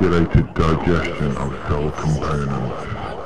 Regulated digestion of cell components.